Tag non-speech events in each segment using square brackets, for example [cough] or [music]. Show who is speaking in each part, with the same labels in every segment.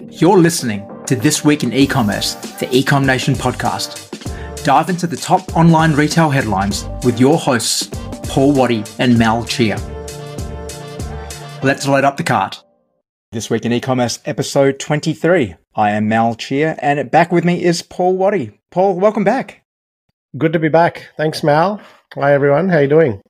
Speaker 1: You're listening to This Week in E-Commerce, the Ecom Nation podcast. Dive into the top online retail headlines with your hosts, Paul Waddy and Mal Chia. Let's load up the cart. This Week in E-Commerce, episode 23. I am Mal Chia, and back with me is Paul Waddy. Paul, welcome back.
Speaker 2: Good to be back. Thanks, Mal. Hi, everyone. How you doing?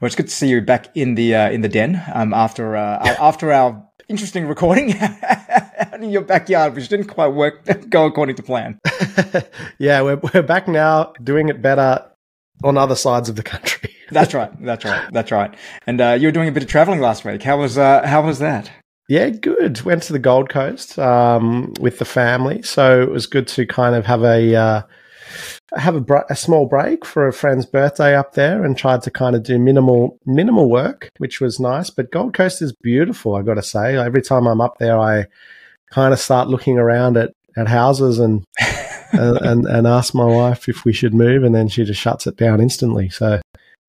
Speaker 1: Well, it's good to see you back in the uh, in the den um, after uh, after our interesting recording [laughs] out in your backyard, which didn't quite work [laughs] go according to plan. [laughs]
Speaker 2: yeah, we're we're back now, doing it better on other sides of the country.
Speaker 1: that's right. That's right. That's right. And uh, you were doing a bit of traveling last week. How was uh, how was that?
Speaker 2: Yeah, good. Went to the Gold Coast um, with the family, so it was good to kind of have a uh, have a, a, small break for a friend's birthday up there and tried to kind of do minimal minimal work, which was nice. But Gold Coast is beautiful, I got to say. Every time I'm up there, I kind of start looking around at, at houses and, [laughs] and, and and ask my wife if we should move, and then she just shuts it down instantly. So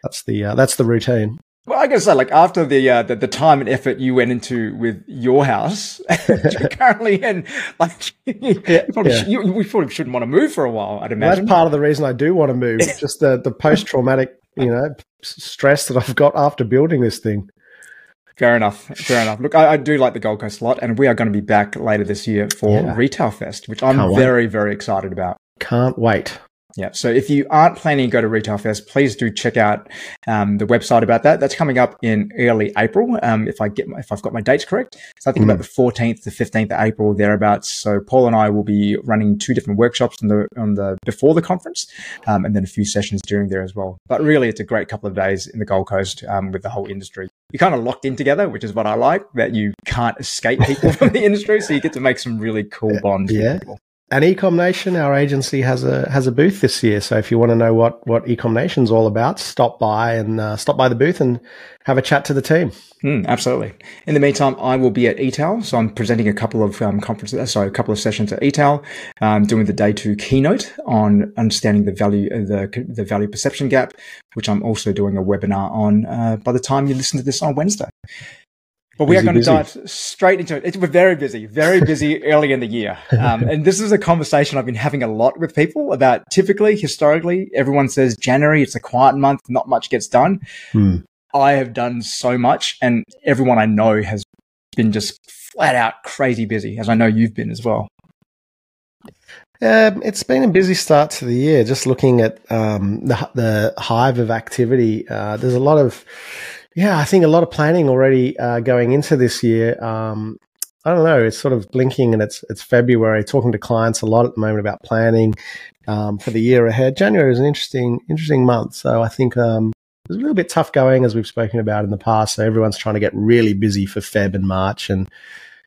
Speaker 2: that's the uh, that's the routine.
Speaker 1: Well, I gotta say, like after the, uh, the, the time and effort you went into with your house, [laughs] you're currently in, like [laughs] yeah, probably, yeah. you, we probably shouldn't want to move for a while. I'd imagine
Speaker 2: that's part of the reason I do want to move. [laughs] just the the post traumatic, you know, stress that I've got after building this thing.
Speaker 1: Fair enough. Fair enough. Look, I, I, do like the Gold Coast a lot, and we are going to be back later this year for yeah. Retail Fest, which I'm Can't very, wait. very excited about.
Speaker 2: Can't wait.
Speaker 1: Yeah. So if you aren't planning to go to Retail Fest, please do check out um, the website about that. That's coming up in early April. Um, if I get my, if I've got my dates correct, so I think mm. about the 14th to 15th of April thereabouts. So Paul and I will be running two different workshops on the on the before the conference, um, and then a few sessions during there as well. But really, it's a great couple of days in the Gold Coast um, with the whole industry. You're kind of locked in together, which is what I like. That you can't escape people [laughs] from the industry, so you get to make some really cool bonds.
Speaker 2: Yeah. And Ecom Nation, our agency has a has a booth this year. So if you want to know what what Ecom Nation's all about, stop by and uh, stop by the booth and have a chat to the team.
Speaker 1: Mm, absolutely. In the meantime, I will be at eTail, so I'm presenting a couple of um, conferences, uh, sorry, a couple of sessions at eTail, um, doing the day two keynote on understanding the value uh, the the value perception gap, which I'm also doing a webinar on uh, by the time you listen to this on Wednesday. But we busy, are going to busy. dive straight into it. we're very busy, very busy [laughs] early in the year. Um, and this is a conversation I've been having a lot with people about typically, historically, everyone says January, it's a quiet month, not much gets done. Hmm. I have done so much, and everyone I know has been just flat out crazy busy, as I know you've been as well.
Speaker 2: Um, it's been a busy start to the year. Just looking at um, the, the hive of activity, uh, there's a lot of yeah, I think a lot of planning already uh, going into this year. Um, I don't know. It's sort of blinking, and it's it's February. Talking to clients a lot at the moment about planning um, for the year ahead. January is an interesting interesting month, so I think um, it's a little bit tough going, as we've spoken about in the past. So everyone's trying to get really busy for Feb and March, and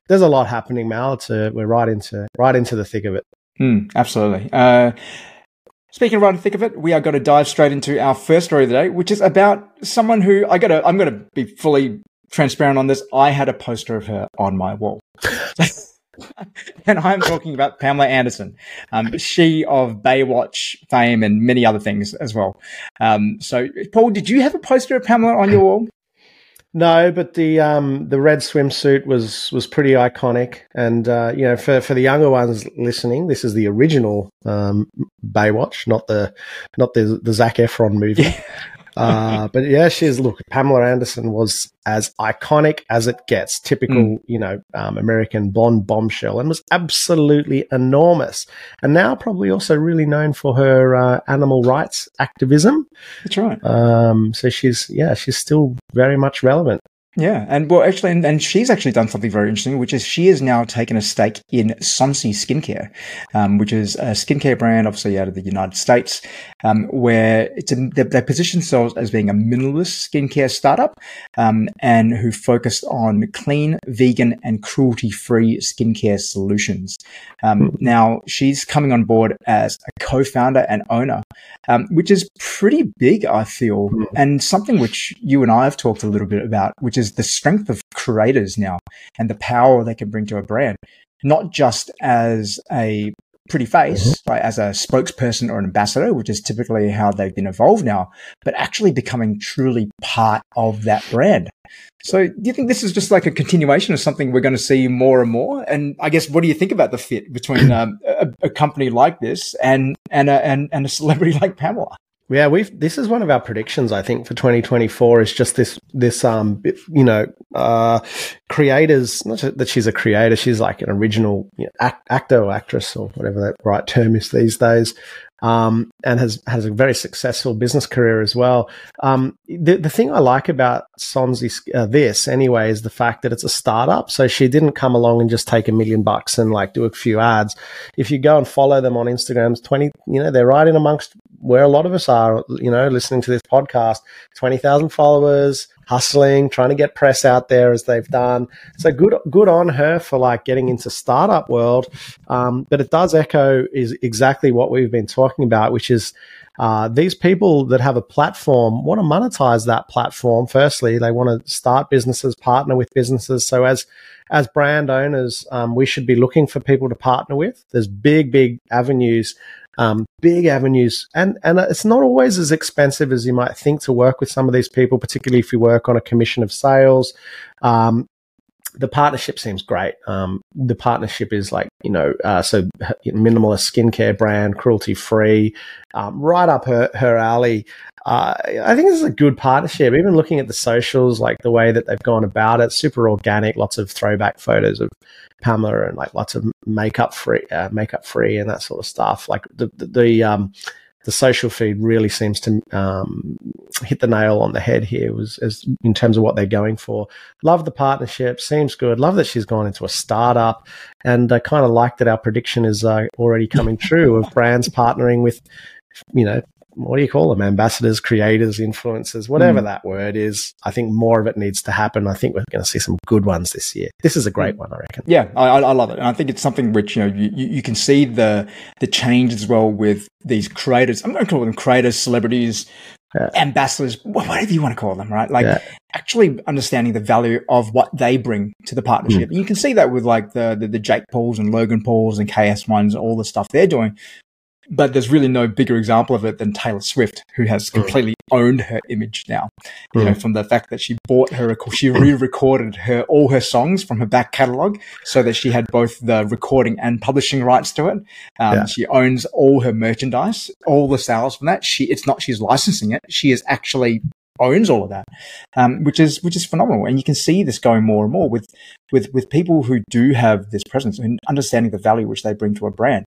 Speaker 2: there's a lot happening. Mal, to, we're right into right into the thick of it.
Speaker 1: Mm, absolutely. Uh, Speaking of right thick of it, we are going to dive straight into our first story of the day, which is about someone who I got to, I'm going to be fully transparent on this. I had a poster of her on my wall. [laughs] and I'm talking about Pamela Anderson, um, she of Baywatch fame and many other things as well. Um, so, Paul, did you have a poster of Pamela on your wall?
Speaker 2: No, but the um, the red swimsuit was was pretty iconic, and uh, you know, for for the younger ones listening, this is the original um, Baywatch, not the not the the Zac Efron movie. Uh, but yeah, she's look. Pamela Anderson was as iconic as it gets. Typical, mm. you know, um, American blonde bombshell, and was absolutely enormous. And now probably also really known for her uh, animal rights activism.
Speaker 1: That's right.
Speaker 2: Um, so she's yeah, she's still very much relevant.
Speaker 1: Yeah, and well, actually, and, and, she's actually done something very interesting, which is she has now taken a stake in Sonsie Skincare, um, which is a skincare brand, obviously out of the United States, um, where it's a, they, they, position themselves as being a minimalist skincare startup, um, and who focus on clean, vegan, and cruelty-free skincare solutions. Mm. Now, she's coming on board as a co-founder and owner, um, which is pretty big, I feel, mm. and something which you and I have talked a little bit about, which is the strength of creators now and the power they can bring to a brand, not just as a pretty face, mm-hmm. as a spokesperson or an ambassador, which is typically how they've been evolved now, but actually becoming truly part of that brand. So do you think this is just like a continuation of something we're going to see more and more? And I guess what do you think about the fit between um, a, a, company like this and and a, and, and a celebrity [laughs] like Pamela?
Speaker 2: Yeah, we've this is one of our predictions. I think for 2024 is just this this um you know uh creators not that she's a creator, she's like an original you know, act, actor or actress or whatever that right term is these days um, and has has a very successful business career as well. Um, the the thing I like about Sonsie uh, this anyway is the fact that it's a startup. So she didn't come along and just take a million bucks and like do a few ads. If you go and follow them on Instagrams, twenty, you know, they're right in amongst where a lot of us are. You know, listening to this podcast, twenty thousand followers, hustling, trying to get press out there as they've done. So good, good on her for like getting into startup world. Um, but it does echo is exactly what we've been talking about, which is uh, these people that have a platform want to monetize that platform. Firstly, they want to start businesses, partner with businesses. So as as brand owners, um, we should be looking for people to partner with. There's big, big avenues um, big avenues, and and it's not always as expensive as you might think to work with some of these people, particularly if you work on a commission of sales. Um, the partnership seems great. Um, the partnership is like you know, uh, so minimalist skincare brand, cruelty free, um, right up her her alley. Uh, I think this is a good partnership. Even looking at the socials, like the way that they've gone about it, super organic. Lots of throwback photos of Pamela and like lots of makeup free, uh, makeup free, and that sort of stuff. Like the the, the um, the social feed really seems to um, hit the nail on the head here was as in terms of what they're going for. Love the partnership, seems good. Love that she's gone into a startup, and I kind of like that our prediction is uh, already coming true of brands partnering with, you know, what do you call them? Ambassadors, creators, influencers, whatever mm. that word is. I think more of it needs to happen. I think we're going to see some good ones this year. This is a great hmm. one, I reckon.
Speaker 1: Yeah, I, I love it. And I think it's something which, you know, you, you can see the, the change as well with these creators. I'm going to call them creators, celebrities, yeah. ambassadors, whatever you want to call them, right? Like yeah. actually understanding the value of what they bring to the partnership. Mm. You can see that with like the, the, the Jake Pauls and Logan Pauls and KSIs, all the stuff they're doing. But there's really no bigger example of it than Taylor Swift, who has hmm. completely owned her image now. You know, hmm. from the fact that she bought her, she re-recorded her all her songs from her back catalog, so that she had both the recording and publishing rights to it. Um, yeah. She owns all her merchandise, all the sales from that. She, it's not she's licensing it; she is actually owns all of that, um, which is which is phenomenal. And you can see this going more and more with with with people who do have this presence and understanding the value which they bring to a brand.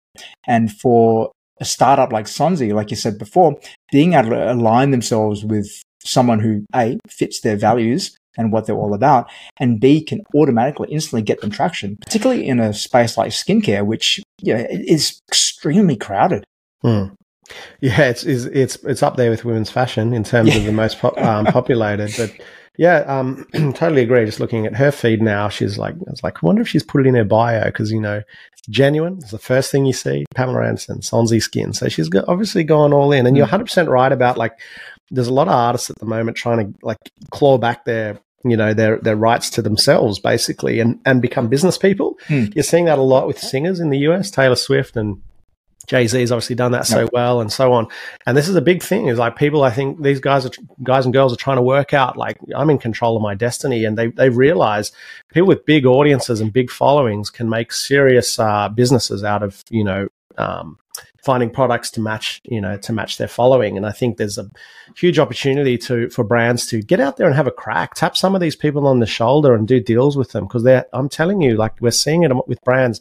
Speaker 1: And for a startup like Sonsie, like you said before, being able to align themselves with someone who A, fits their values and what they're all about, and B, can automatically, instantly get them traction, particularly in a space like skincare, which you know, is extremely crowded.
Speaker 2: Hmm. Yeah, it's, it's, it's it's up there with women's fashion in terms yeah. of the [laughs] most um, populated, but yeah, um, [clears throat] totally agree. Just looking at her feed now, she's like, I was like, I wonder if she's put it in her bio because you know it's genuine. It's the first thing you see. Pamela Anderson, Sonsie Skin. So she's got, obviously gone all in. And you're 100 percent right about like, there's a lot of artists at the moment trying to like claw back their you know their their rights to themselves basically and and become business people. Hmm. You're seeing that a lot with singers in the US, Taylor Swift and Jay Z has obviously done that so well, and so on. And this is a big thing. Is like people. I think these guys are guys and girls are trying to work out. Like I'm in control of my destiny, and they they realize people with big audiences and big followings can make serious uh, businesses out of you know um, finding products to match you know to match their following and i think there's a huge opportunity to for brands to get out there and have a crack tap some of these people on the shoulder and do deals with them because they're i'm telling you like we're seeing it with brands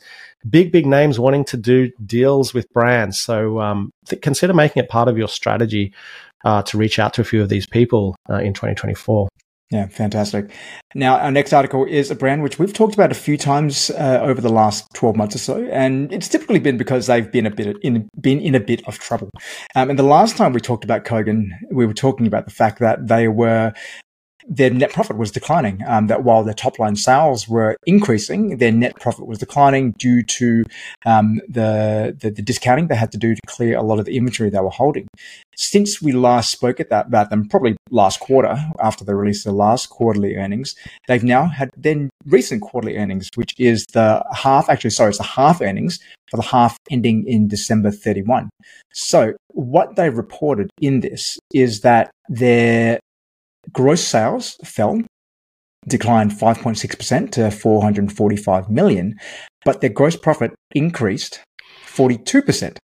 Speaker 2: big, big names wanting to do deals with brands. So um, th- consider making it part of your strategy uh, to reach out to a few of these people uh, in 2024.
Speaker 1: Yeah, fantastic. Now, our next article is a brand which we've talked about a few times uh, over the last 12 months or so, and it's typically been because they've been a bit in been in a bit of trouble. Um, and the last time we talked about Kogan, we were talking about the fact that they were their net profit was declining. Um, that while their top line sales were increasing, their net profit was declining due to um, the, the, the discounting they had to do to clear a lot of the inventory they were holding. Since we last spoke at that about them, probably last quarter after the release of the last quarterly earnings, they've now had then recent quarterly earnings, which is the half, actually, sorry, it's the half earnings for the half ending in December 31. So what they reported in this is that their gross sales fell, declined 5.6% to 445 million, but their gross profit increased 42%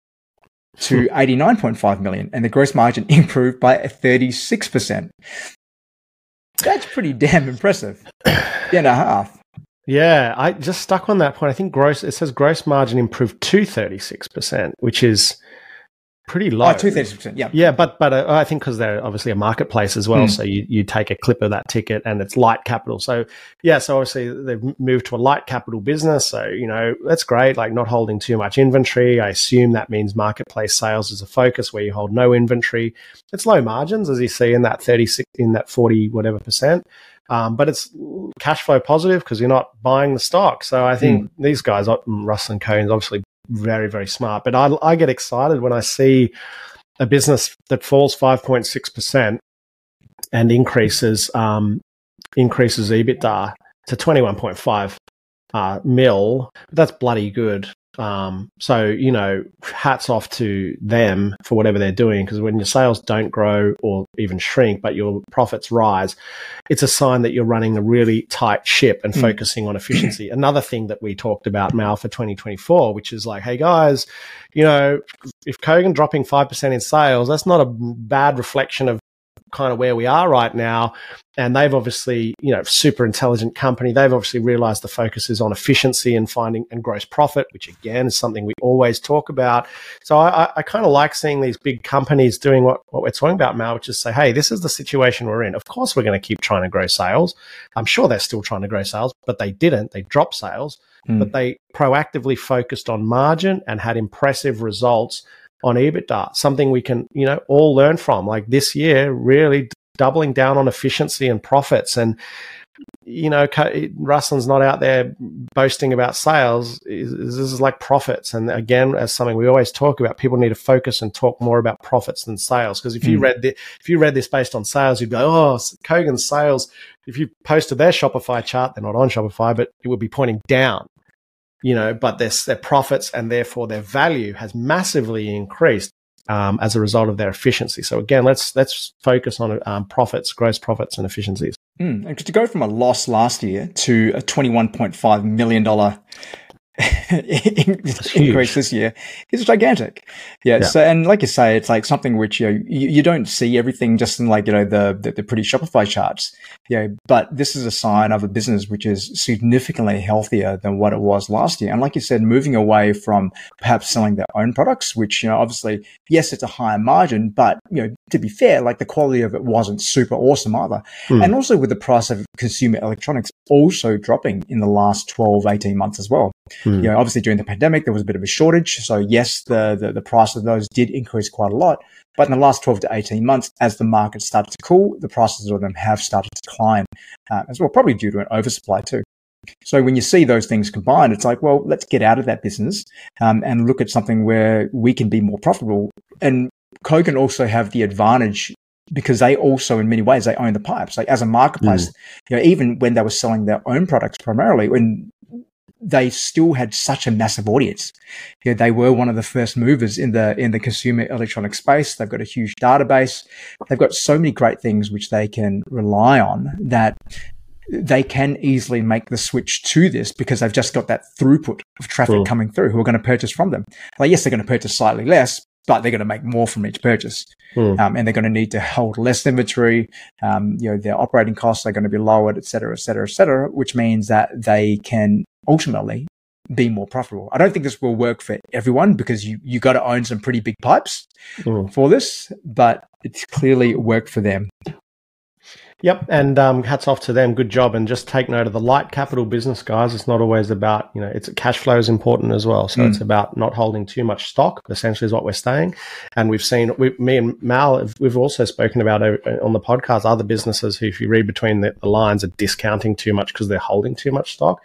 Speaker 1: to hmm. 89.5 million and the gross margin [laughs] improved by 36%. That's pretty damn impressive. [sighs] Yeah, and a half.
Speaker 2: Yeah, I just stuck on that point. I think gross it says gross margin improved to 36%, which is pretty low.
Speaker 1: Oh, two thirty percent. Yeah,
Speaker 2: yeah, but but uh, I think because they're obviously a marketplace as well, mm. so you, you take a clip of that ticket and it's light capital. So yeah, so obviously they've moved to a light capital business. So you know that's great. Like not holding too much inventory. I assume that means marketplace sales is a focus where you hold no inventory. It's low margins as you see in that thirty six in that forty whatever percent. Um, but it's cash flow positive because you're not buying the stock. So I think mm. these guys, Ruslan Kogan's obviously very, very smart. But I, I get excited when I see a business that falls 5.6% and increases um, increases EBITDA to 21.5 uh, mil. That's bloody good. Um, so, you know, hats off to them for whatever they're doing because when your sales don't grow or even shrink, but your profits rise, it's a sign that you're running a really tight ship and mm. focusing on efficiency. [clears throat] Another thing that we talked about, Mal, for 2024, which is like, hey guys, you know, if Kogan dropping 5% in sales, that's not a bad reflection of kind of where we are right now. And they've obviously, you know, super intelligent company. They've obviously realized the focus is on efficiency and finding and gross profit, which again is something we always talk about. So I, I kind of like seeing these big companies doing what, what we're talking about now, which is say, hey, this is the situation we're in. Of course, we're going to keep trying to grow sales. I'm sure they're still trying to grow sales, but they didn't. They dropped sales, mm. but they proactively focused on margin and had impressive results on EBITDA, something we can, you know, all learn from. Like this year, really doubling down on efficiency and profits. And, you know, Ruslan's not out there boasting about sales. This is like profits. And again, as something we always talk about, people need to focus and talk more about profits than sales. Because if you mm. read the, if you read this based on sales, you'd go, oh, Kogan's sales. If you posted their Shopify chart, they're not on Shopify, but it would be pointing down you know, but their, their profits and therefore their value has massively increased um, as a result of their efficiency. So again, let's let's focus on um, profits, gross profits, and efficiencies.
Speaker 1: Mm, and to go from a loss last year to a twenty-one point five million dollar [laughs] increase this year is gigantic. Yeah, yeah, So, and like you say, it's like something which you know you, you don't see everything just in like you know the, the, the pretty Shopify charts. Yeah, but this is a sign of a business which is significantly healthier than what it was last year. And like you said, moving away from perhaps selling their own products, which you know obviously yes, it's a higher margin, but you know to be fair, like the quality of it wasn't super awesome either. Mm. And also with the price of consumer electronics also dropping in the last 12, 18 months as well. Mm. You know, obviously during the pandemic, there was a bit of a shortage. So yes, the, the, the price of those did increase quite a lot. But in the last 12 to 18 months, as the market started to cool, the prices of them have started to decline uh, as well, probably due to an oversupply too. So when you see those things combined, it's like, well, let's get out of that business um, and look at something where we can be more profitable. And Kogan also have the advantage because they also, in many ways, they own the pipes. Like as a marketplace, mm. you know, even when they were selling their own products primarily, when they still had such a massive audience. You know, they were one of the first movers in the in the consumer electronic space. They've got a huge database. They've got so many great things which they can rely on that they can easily make the switch to this because they've just got that throughput of traffic cool. coming through who are going to purchase from them. Like, yes, they're going to purchase slightly less, but they're going to make more from each purchase. Mm. Um, and they're going to need to hold less inventory. Um, you know, their operating costs are going to be lowered, et cetera, et cetera, et cetera, which means that they can ultimately be more profitable. I don't think this will work for everyone because you, you got to own some pretty big pipes mm. for this, but it's clearly worked for them.
Speaker 2: Yep, and um, hats off to them. Good job. And just take note of the light capital business, guys. It's not always about you know, it's cash flow is important as well. So mm. it's about not holding too much stock. Essentially, is what we're saying. And we've seen, we, me and Mal, we've also spoken about on the podcast other businesses who, if you read between the, the lines, are discounting too much because they're holding too much stock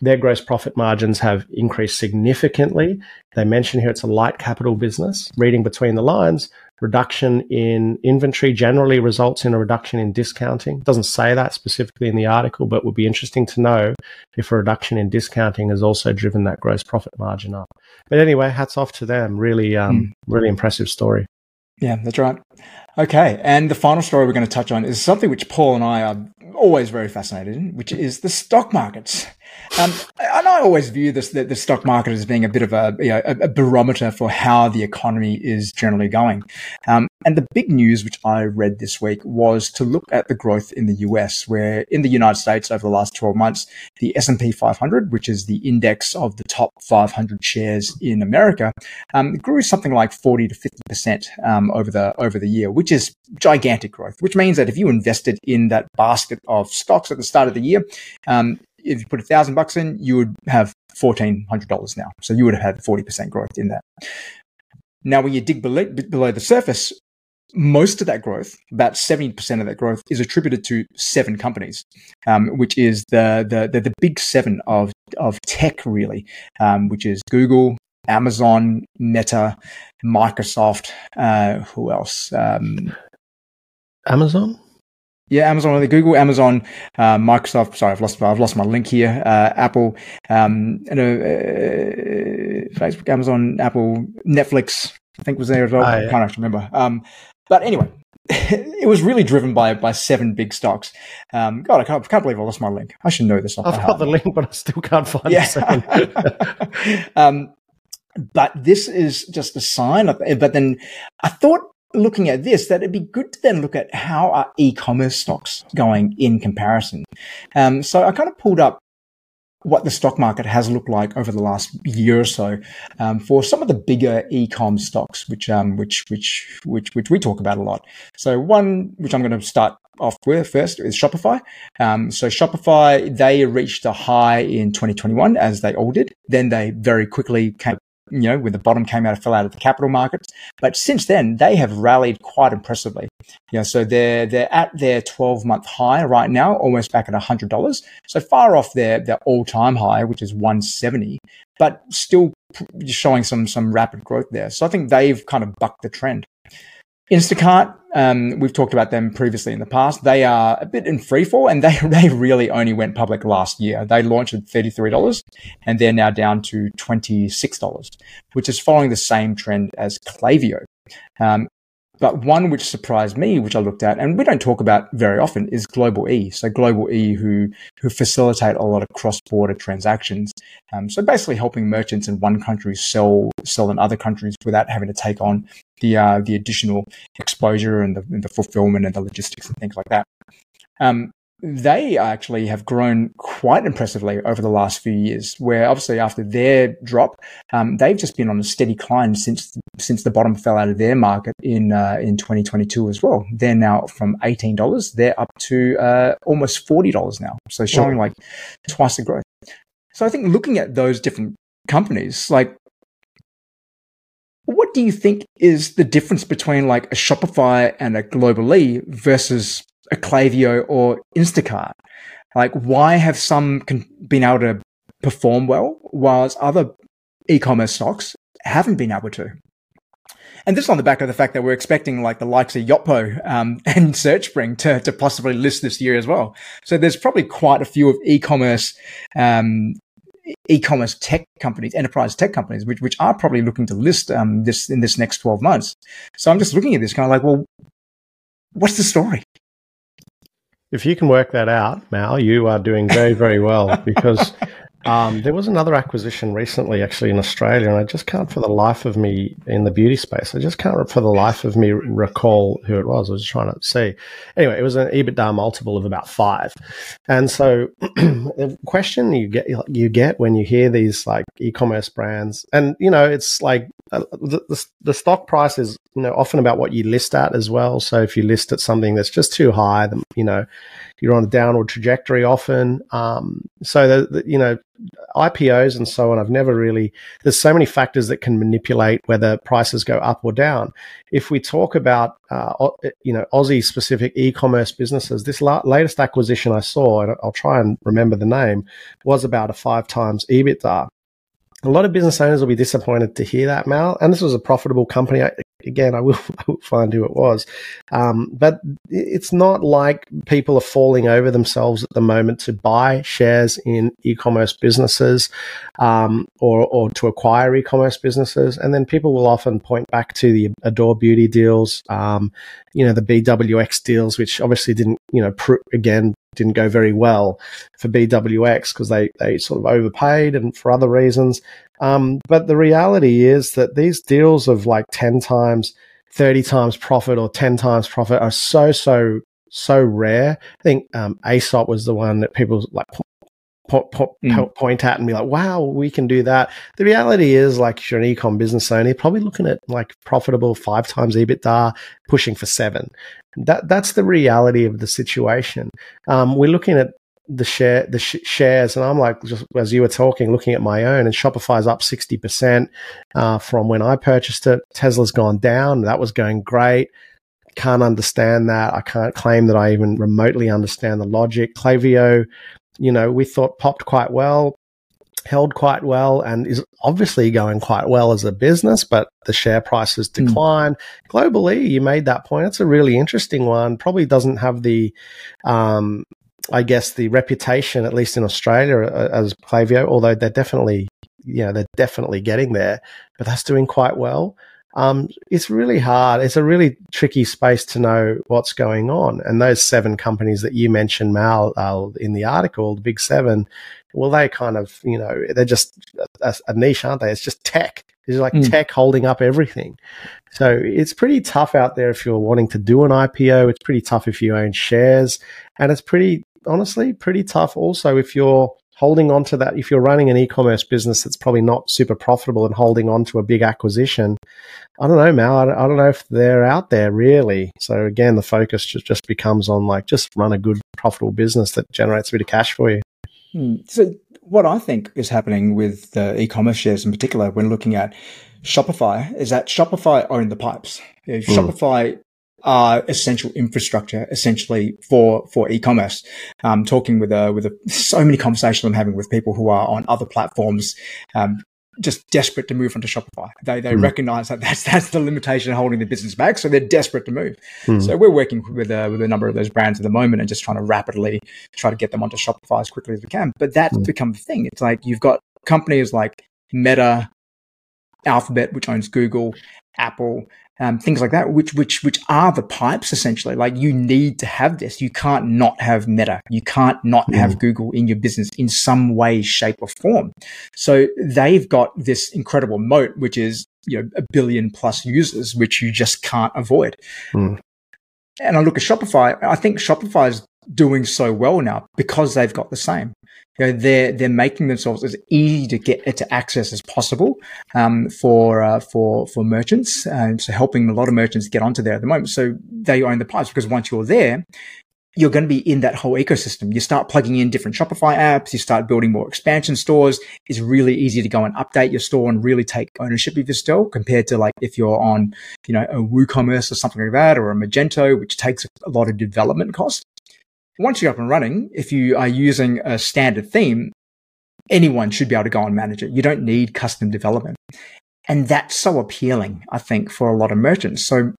Speaker 2: their gross profit margins have increased significantly. They mention here it's a light capital business. Reading between the lines, reduction in inventory generally results in a reduction in discounting. It doesn't say that specifically in the article, but would be interesting to know if a reduction in discounting has also driven that gross profit margin up. But anyway, hats off to them. Really, um, mm. really impressive story.
Speaker 1: Yeah, that's right. Okay, and the final story we're going to touch on is something which Paul and I are always very fascinated in, which is the stock markets. Um, and I always view this the, the, stock market as being a bit of a, you know, a, barometer for how the economy is generally going. Um, and the big news which I read this week was to look at the growth in the US, where in the United States over the last 12 months, the S&P 500, which is the index of the top 500 shares in America, um, grew something like 40 to 50 percent um, over the over the year, which is gigantic growth. Which means that if you invested in that basket of stocks at the start of the year, um, if you put a thousand bucks in, you would have fourteen hundred dollars now. So you would have had forty percent growth in that. Now, when you dig below, below the surface, most of that growth, about seventy percent of that growth, is attributed to seven companies, um, which is the, the, the the big seven of of tech, really, um, which is Google, Amazon, Meta, Microsoft. Uh, who else? Um,
Speaker 2: Amazon.
Speaker 1: Yeah, Amazon, Google, Amazon, uh, Microsoft. Sorry, I've lost I've lost my link here. Uh, Apple, um, uh, Facebook, Amazon, Apple, Netflix. I think was there as well. I can't actually remember. Um, but anyway, [laughs] it was really driven by by seven big stocks. Um, God, I can't, can't, believe I lost my link. I should know this.
Speaker 2: Off I've got the link, but I still can't find yeah.
Speaker 1: it. [laughs] um, but this is just a sign of. But then I thought looking at this that it'd be good to then look at how are e-commerce stocks going in comparison. Um, so I kind of pulled up what the stock market has looked like over the last year or so um, for some of the bigger e-com stocks, which um, which which which which we talk about a lot. So one which I'm going to start off with first is Shopify. Um, so Shopify they reached a high in 2021 as they all did. Then they very quickly came you know, when the bottom came out, it fell out of the capital markets. But since then, they have rallied quite impressively. You know, so they're they're at their 12 month high right now, almost back at $100. So far off their their all time high, which is 170, but still showing some some rapid growth there. So I think they've kind of bucked the trend. Instacart, um, we've talked about them previously in the past. They are a bit in freefall and they, [laughs] they really only went public last year. They launched at $33 and they're now down to $26, which is following the same trend as Klaviyo. Um, but one which surprised me, which I looked at, and we don't talk about very often, is Global E. So Global E, who who facilitate a lot of cross-border transactions. Um, so basically, helping merchants in one country sell sell in other countries without having to take on the uh, the additional exposure and the, and the, fulfillment and the logistics and things like that. Um, they actually have grown quite impressively over the last few years. Where obviously after their drop, um, they've just been on a steady climb since since the bottom fell out of their market in uh, in 2022 as well. They're now from eighteen dollars, they're up to uh, almost forty dollars now. So showing like twice the growth. So I think looking at those different companies, like what do you think is the difference between like a Shopify and a Global-e versus a Klaviyo or Instacart? Like, why have some been able to perform well, whilst other e-commerce stocks haven't been able to? And this is on the back of the fact that we're expecting like the likes of Yotpo um, [laughs] and SearchSpring to, to possibly list this year as well. So there's probably quite a few of e-commerce um, e-commerce tech companies, enterprise tech companies, which which are probably looking to list um, this in this next twelve months. So I'm just looking at this kind of like, well, what's the story?
Speaker 2: If you can work that out, Mal, you are doing very very well because [laughs] um, there was another acquisition recently, actually, in Australia, and I just can't, for the life of me, in the beauty space, I just can't, for the life of me, recall who it was. I was just trying to see. Anyway, it was an EBITDA multiple of about five, and so [clears throat] the question you get you get when you hear these like e-commerce brands, and you know, it's like uh, the, the, the stock price is you know often about what you list at as well. So if you list at something that's just too high, you know you're on a downward trajectory often. Um, so the, you know IPOs and so on. I've never really. There's so many factors that can manipulate whether prices go up or down. If we talk about uh, you know Aussie specific e-commerce businesses, this la- latest acquisition I saw, and I'll try and remember the name, was about a five times EBITDA. A lot of business owners will be disappointed to hear that, Mal. And this was a profitable company. again, I will, [laughs] I will find who it was. Um, but it's not like people are falling over themselves at the moment to buy shares in e-commerce businesses um, or, or to acquire e-commerce businesses. And then people will often point back to the Adore Beauty deals, um, you know, the BWX deals, which obviously didn't, you know, pr- again, didn't go very well for BWX because they, they sort of overpaid and for other reasons. Um, but the reality is that these deals of like 10 times, 30 times profit or 10 times profit are so, so, so rare. I think um, Aesop was the one that people like po- po- mm. point at and be like, wow, we can do that. The reality is, like, if you're an ecom business owner, you're probably looking at like profitable five times EBITDA, pushing for seven. That that's the reality of the situation. Um, we're looking at the share the sh- shares, and I'm like, just as you were talking, looking at my own, and Shopify's up sixty percent uh, from when I purchased it. Tesla's gone down. That was going great. Can't understand that. I can't claim that I even remotely understand the logic. Klaviyo, you know, we thought popped quite well, held quite well, and is obviously going quite well as a business, but the share price has hmm. declined. Mm. Global-e, you made that point. It's a really interesting one. Probably doesn't have the um, I guess, the reputation, at least in Australia, as Klaviyo, although they're definitely, you know, they're definitely getting there, but that's doing quite well. Um, it's really hard. It's a really tricky space to know what's going on. And those seven companies that you mentioned, Mal, uh, in the article, the big seven, well, they kind of, you know, they're just a, a niche, aren't they? It's just tech. It's like mm. tech holding up everything. So it's pretty tough out there if you're wanting to do an IPO. It's pretty tough if you own shares. And it's pretty honestly pretty tough also if you're holding on to that if you're running an e-commerce business that's probably not super profitable and holding on to a big acquisition i don't know mal i don't know if they're out there really so again the focus just, just becomes on like just run a good profitable business that generates a bit of cash for you
Speaker 1: hmm. so what i think is happening with the e-commerce shares in particular when looking at shopify is that shopify own the pipes mm. shopify are essential infrastructure essentially for for e-commerce. Um, talking with a, with a, so many conversations I'm having with people who are on other platforms, um, just desperate to move onto Shopify. They they mm. recognize that that's that's the limitation holding the business back, so they're desperate to move. Mm. So we're working with uh, with a number of those brands at the moment and just trying to rapidly try to get them onto Shopify as quickly as we can. But that's mm. become a thing. It's like you've got companies like Meta, Alphabet, which owns Google, Apple, um, things like that, which which which are the pipes essentially. Like you need to have this. You can't not have Meta. You can't not mm. have Google in your business in some way, shape, or form. So they've got this incredible moat, which is you know a billion plus users, which you just can't avoid. Mm. And I look at Shopify. I think Shopify is doing so well now because they've got the same you know, they're they're making themselves as easy to get to access as possible um, for uh, for for merchants. Uh, so helping a lot of merchants get onto there at the moment. So they own the pipes because once you're there, you're going to be in that whole ecosystem. You start plugging in different Shopify apps. You start building more expansion stores. It's really easy to go and update your store and really take ownership of your store compared to like if you're on, you know, a WooCommerce or something like that or a Magento, which takes a lot of development cost once you're up and running, if you are using a standard theme, anyone should be able to go and manage it. You don't need custom development. And that's so appealing, I think, for a lot of merchants. So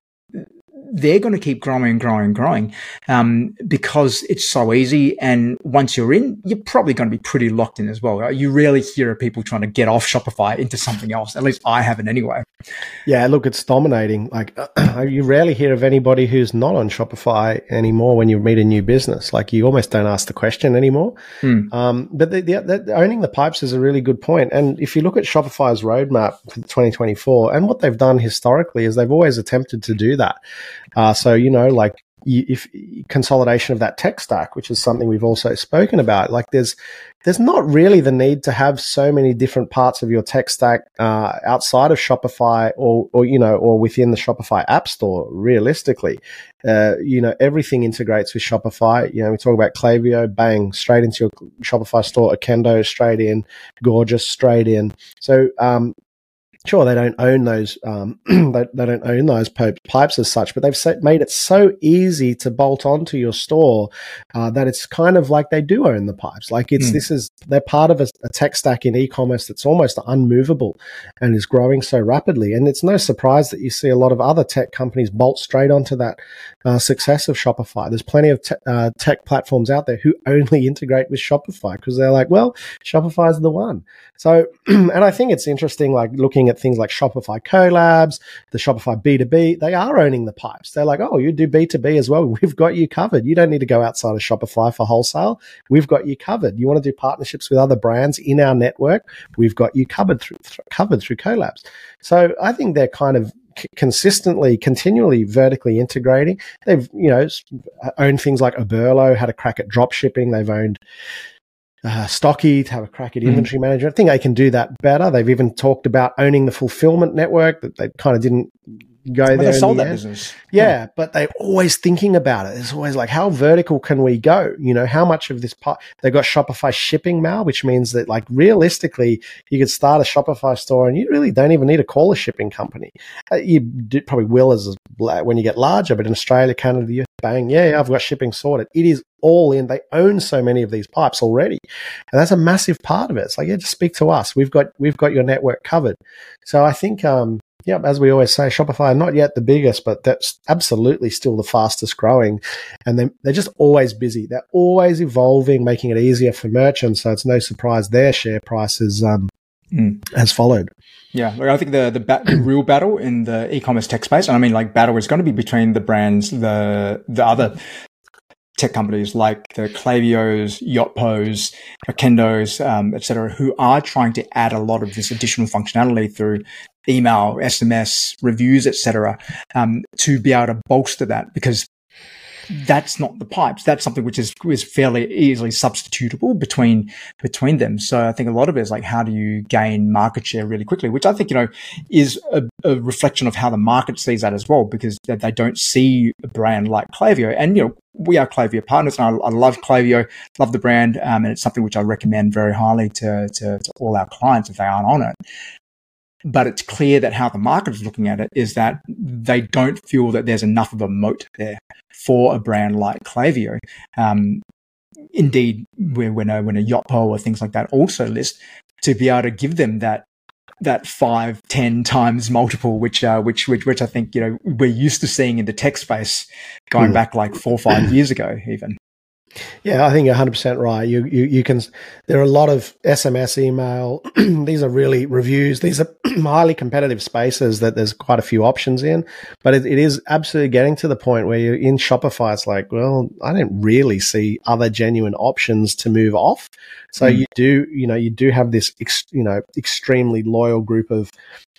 Speaker 1: they're going to keep growing and growing and growing um, because it's so easy. And once you're in, you're probably going to be pretty locked in as well. Right? You rarely hear of people trying to get off Shopify into something else. At least I haven't anyway.
Speaker 2: Yeah, look, it's dominating. Like [clears throat] you rarely hear of anybody who's not on Shopify anymore when you meet a new business. Like you almost don't ask the question anymore. Hmm. Um, but the, the, the, owning the pipes is a really good point. And if you look at Shopify's roadmap for 2024 and what they've done historically is they've always attempted to do that. Uh, so, you know, like if consolidation of that tech stack, which is something we've also spoken about, like there's there's not really the need to have so many different parts of your tech stack uh, outside of Shopify or or you know or within the Shopify App Store. Realistically, uh, you know everything integrates with Shopify. You know we talk about Klaviyo, bang, straight into your Shopify store. Okendo, straight in. Gorgeous, straight in. So um, sure they don't own those um, [clears throat] they, they, don't own those pipes as such but they've set, made it so easy to bolt onto your store uh, that it's kind of like they do own the pipes. Like it's mm. this is they're part of a, a, tech stack in e-commerce that's almost unmovable and is growing so rapidly. And it's no surprise that you see a lot of other tech companies bolt straight onto that uh, success of shopify. There's plenty of te- uh, tech platforms out there who [laughs] only integrate with shopify because they're like well shopify is the one. So [clears throat] and i think it's interesting like looking at things like Shopify Collabs, the Shopify B2B, they are owning the pipes. They're like, oh, you do B2B as well. [laughs] We've got you covered. You don't need to go outside of Shopify for wholesale. We've got you covered. You want to do partnerships with other brands in our network? We've got you covered through, th- covered through Collabs. So I think they're kind of consistently, continually vertically integrating. They've, you know, owned things like Oberlo, had a crack at drop shipping. They've owned uh, Stocky to have a crack at mm-hmm. inventory mm. management. I think they can do that better. They've even talked about owning the fulfillment network that they kind of didn't go well, there. They
Speaker 1: sold
Speaker 2: the
Speaker 1: that end. business.
Speaker 2: Yeah, yeah, but they're always thinking about it. It's always like, how vertical can we go? You know, how much of this part? They've got Shopify shipping now, which means that like realistically, you could start a Shopify store and you really don't even need to call a shipping company. Uh, you probably will as when you get larger, but in Australia, Canada, you bang, yeah, yeah, I've got shipping sorted. It is all in. They own so many of these pipes already, and that's a massive part of it. It's like, yeah, just speak to us. We've got we've got your network covered. So I think um, yeah, as we always say, Shopify not yet the biggest, but that's absolutely still the fastest growing. And they, they're just always busy. They're always evolving, making it easier for merchants. So it's no surprise their share prices um, mm. has followed.
Speaker 1: Yeah, I think the the, ba- the, real battle in the e-commerce tech space, and I mean, like battle is going to be between the brands, the the other tech companies like the Klaviyo's, Yotpo's, Okendos, um, et cetera, who are trying to add a lot of this additional functionality through email, SMS, reviews, etc., um, to be able to bolster that because that's not the pipes. That's something which is is fairly easily substitutable between between them. So I think a lot of it is like how do you gain market share really quickly, which I think you know is a, a reflection of how the market sees that as well, because they don't see a brand like Klaviyo, and you know we are Klaviyo partners, and I, I love Klaviyo, love the brand, um, and it's something which I recommend very highly to, to, to all our clients if they aren't on it but it's clear that how the market is looking at it is that they don't feel that there's enough of a moat there for a brand like Klaviyo. Um, indeed, when a, when a Yotpo or things like that also list, to be able to give them that that five, ten times multiple, which, uh, which, which, which I think, you know, we're used to seeing in the tech space going mm. back like four or five [clears throat] years ago, even.
Speaker 2: Yeah, I think you're 100% right. You, you, you can, there are a lot of SMS email. [clears throat] these are really reviews. These are [clears throat] highly competitive spaces that there's quite a few options in, but it, it is absolutely getting to the point where you're in Shopify. It's like, well, I don't really see other genuine options to move off. So mm. you do, you know, you do have this, ex, you know, extremely loyal group of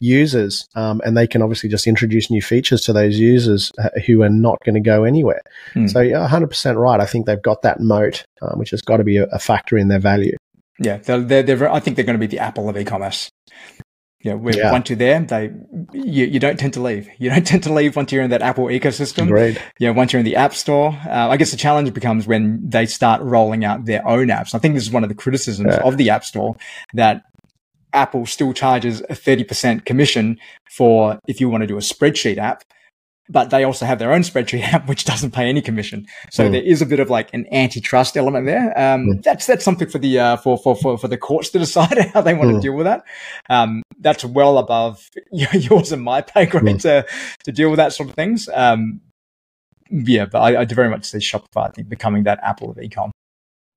Speaker 2: users, um, and they can obviously just introduce new features to those users uh, who are not going to go anywhere. Mm. So yeah, 100% right. I think they've got that moat, um, which has got to be a, a, factor in their value.
Speaker 1: Yeah, they're, they're, they're, I think they're going to be the Apple of e-commerce. You know, yeah. once you're there, they you, you don't tend to leave. You don't [laughs] tend to leave once you're in that Apple ecosystem. Yeah, once you're in the App Store, uh, I guess the challenge becomes when they start rolling out their own apps. I think this is one of the criticisms yeah. of the App Store that Apple still charges a 30% commission for if you want to do a spreadsheet app but they also have their own spreadsheet [laughs] app, which doesn't pay any commission. So mm. there is a bit of like an antitrust element there. Um, mm. That's that's something for the uh, for, for for for the courts to [laughs] decide how they want mm. to deal with that. Um, that's well above [laughs] yours and my pay grade to to deal with that sort of things. Um, yeah, but I, I do very much see Shopify I think becoming that Apple of ecom.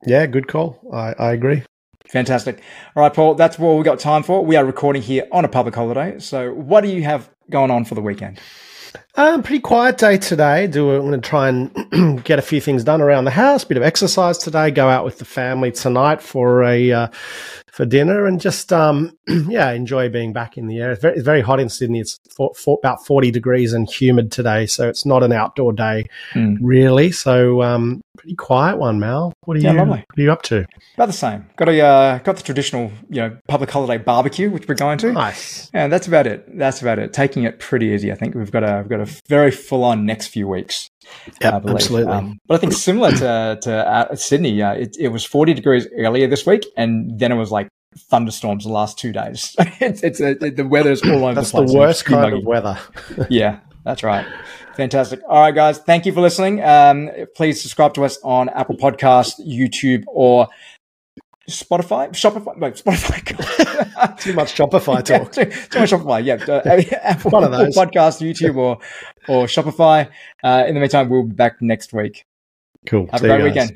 Speaker 2: Yeah, good call. I, I agree.
Speaker 1: Fantastic. All right, Paul, that's what we've got time for. We are recording here on a public holiday. So, what do you have going on for the weekend?
Speaker 2: Um, pretty quiet day today. Do I'm going to try and [clears throat] get a few things done around the house. Bit of exercise today. Go out with the family tonight for a uh, for dinner and just um, [clears throat] yeah, enjoy being back in the air. It's very, it's very hot in Sydney. It's for, for about forty degrees and humid today, so it's not an outdoor day mm. really. So um, pretty quiet one, Mal. What are yeah, you? Lovely. What are you up to?
Speaker 1: About the same. Got a uh, got the traditional you know public holiday barbecue, which we're going to.
Speaker 2: Nice.
Speaker 1: And that's about it. That's about it. Taking it pretty easy. I think we've got a we've got a very full on next few weeks.
Speaker 2: Yeah, absolutely. Um,
Speaker 1: but I think similar to to uh, Sydney, uh, it, it was 40 degrees earlier this week, and then it was like thunderstorms the last two days. [laughs] it's it's a, the weather's all over
Speaker 2: That's
Speaker 1: the place.
Speaker 2: the worst kind
Speaker 1: muggy.
Speaker 2: of weather. [laughs]
Speaker 1: yeah, that's right. Fantastic. All right, guys. Thank you for listening. Um, please subscribe to us on Apple Podcast, YouTube, or Spotify, Shopify, no, Spotify. [laughs]
Speaker 2: too much Shopify [laughs]
Speaker 1: Yeah,
Speaker 2: talk.
Speaker 1: too, too much Shopify. Yeah, uh, [laughs] Apple,
Speaker 2: One of those.
Speaker 1: podcast, YouTube, or or Shopify. Uh, in the meantime, we'll be back next week.
Speaker 2: Cool.
Speaker 1: Have
Speaker 2: See
Speaker 1: a great weekend.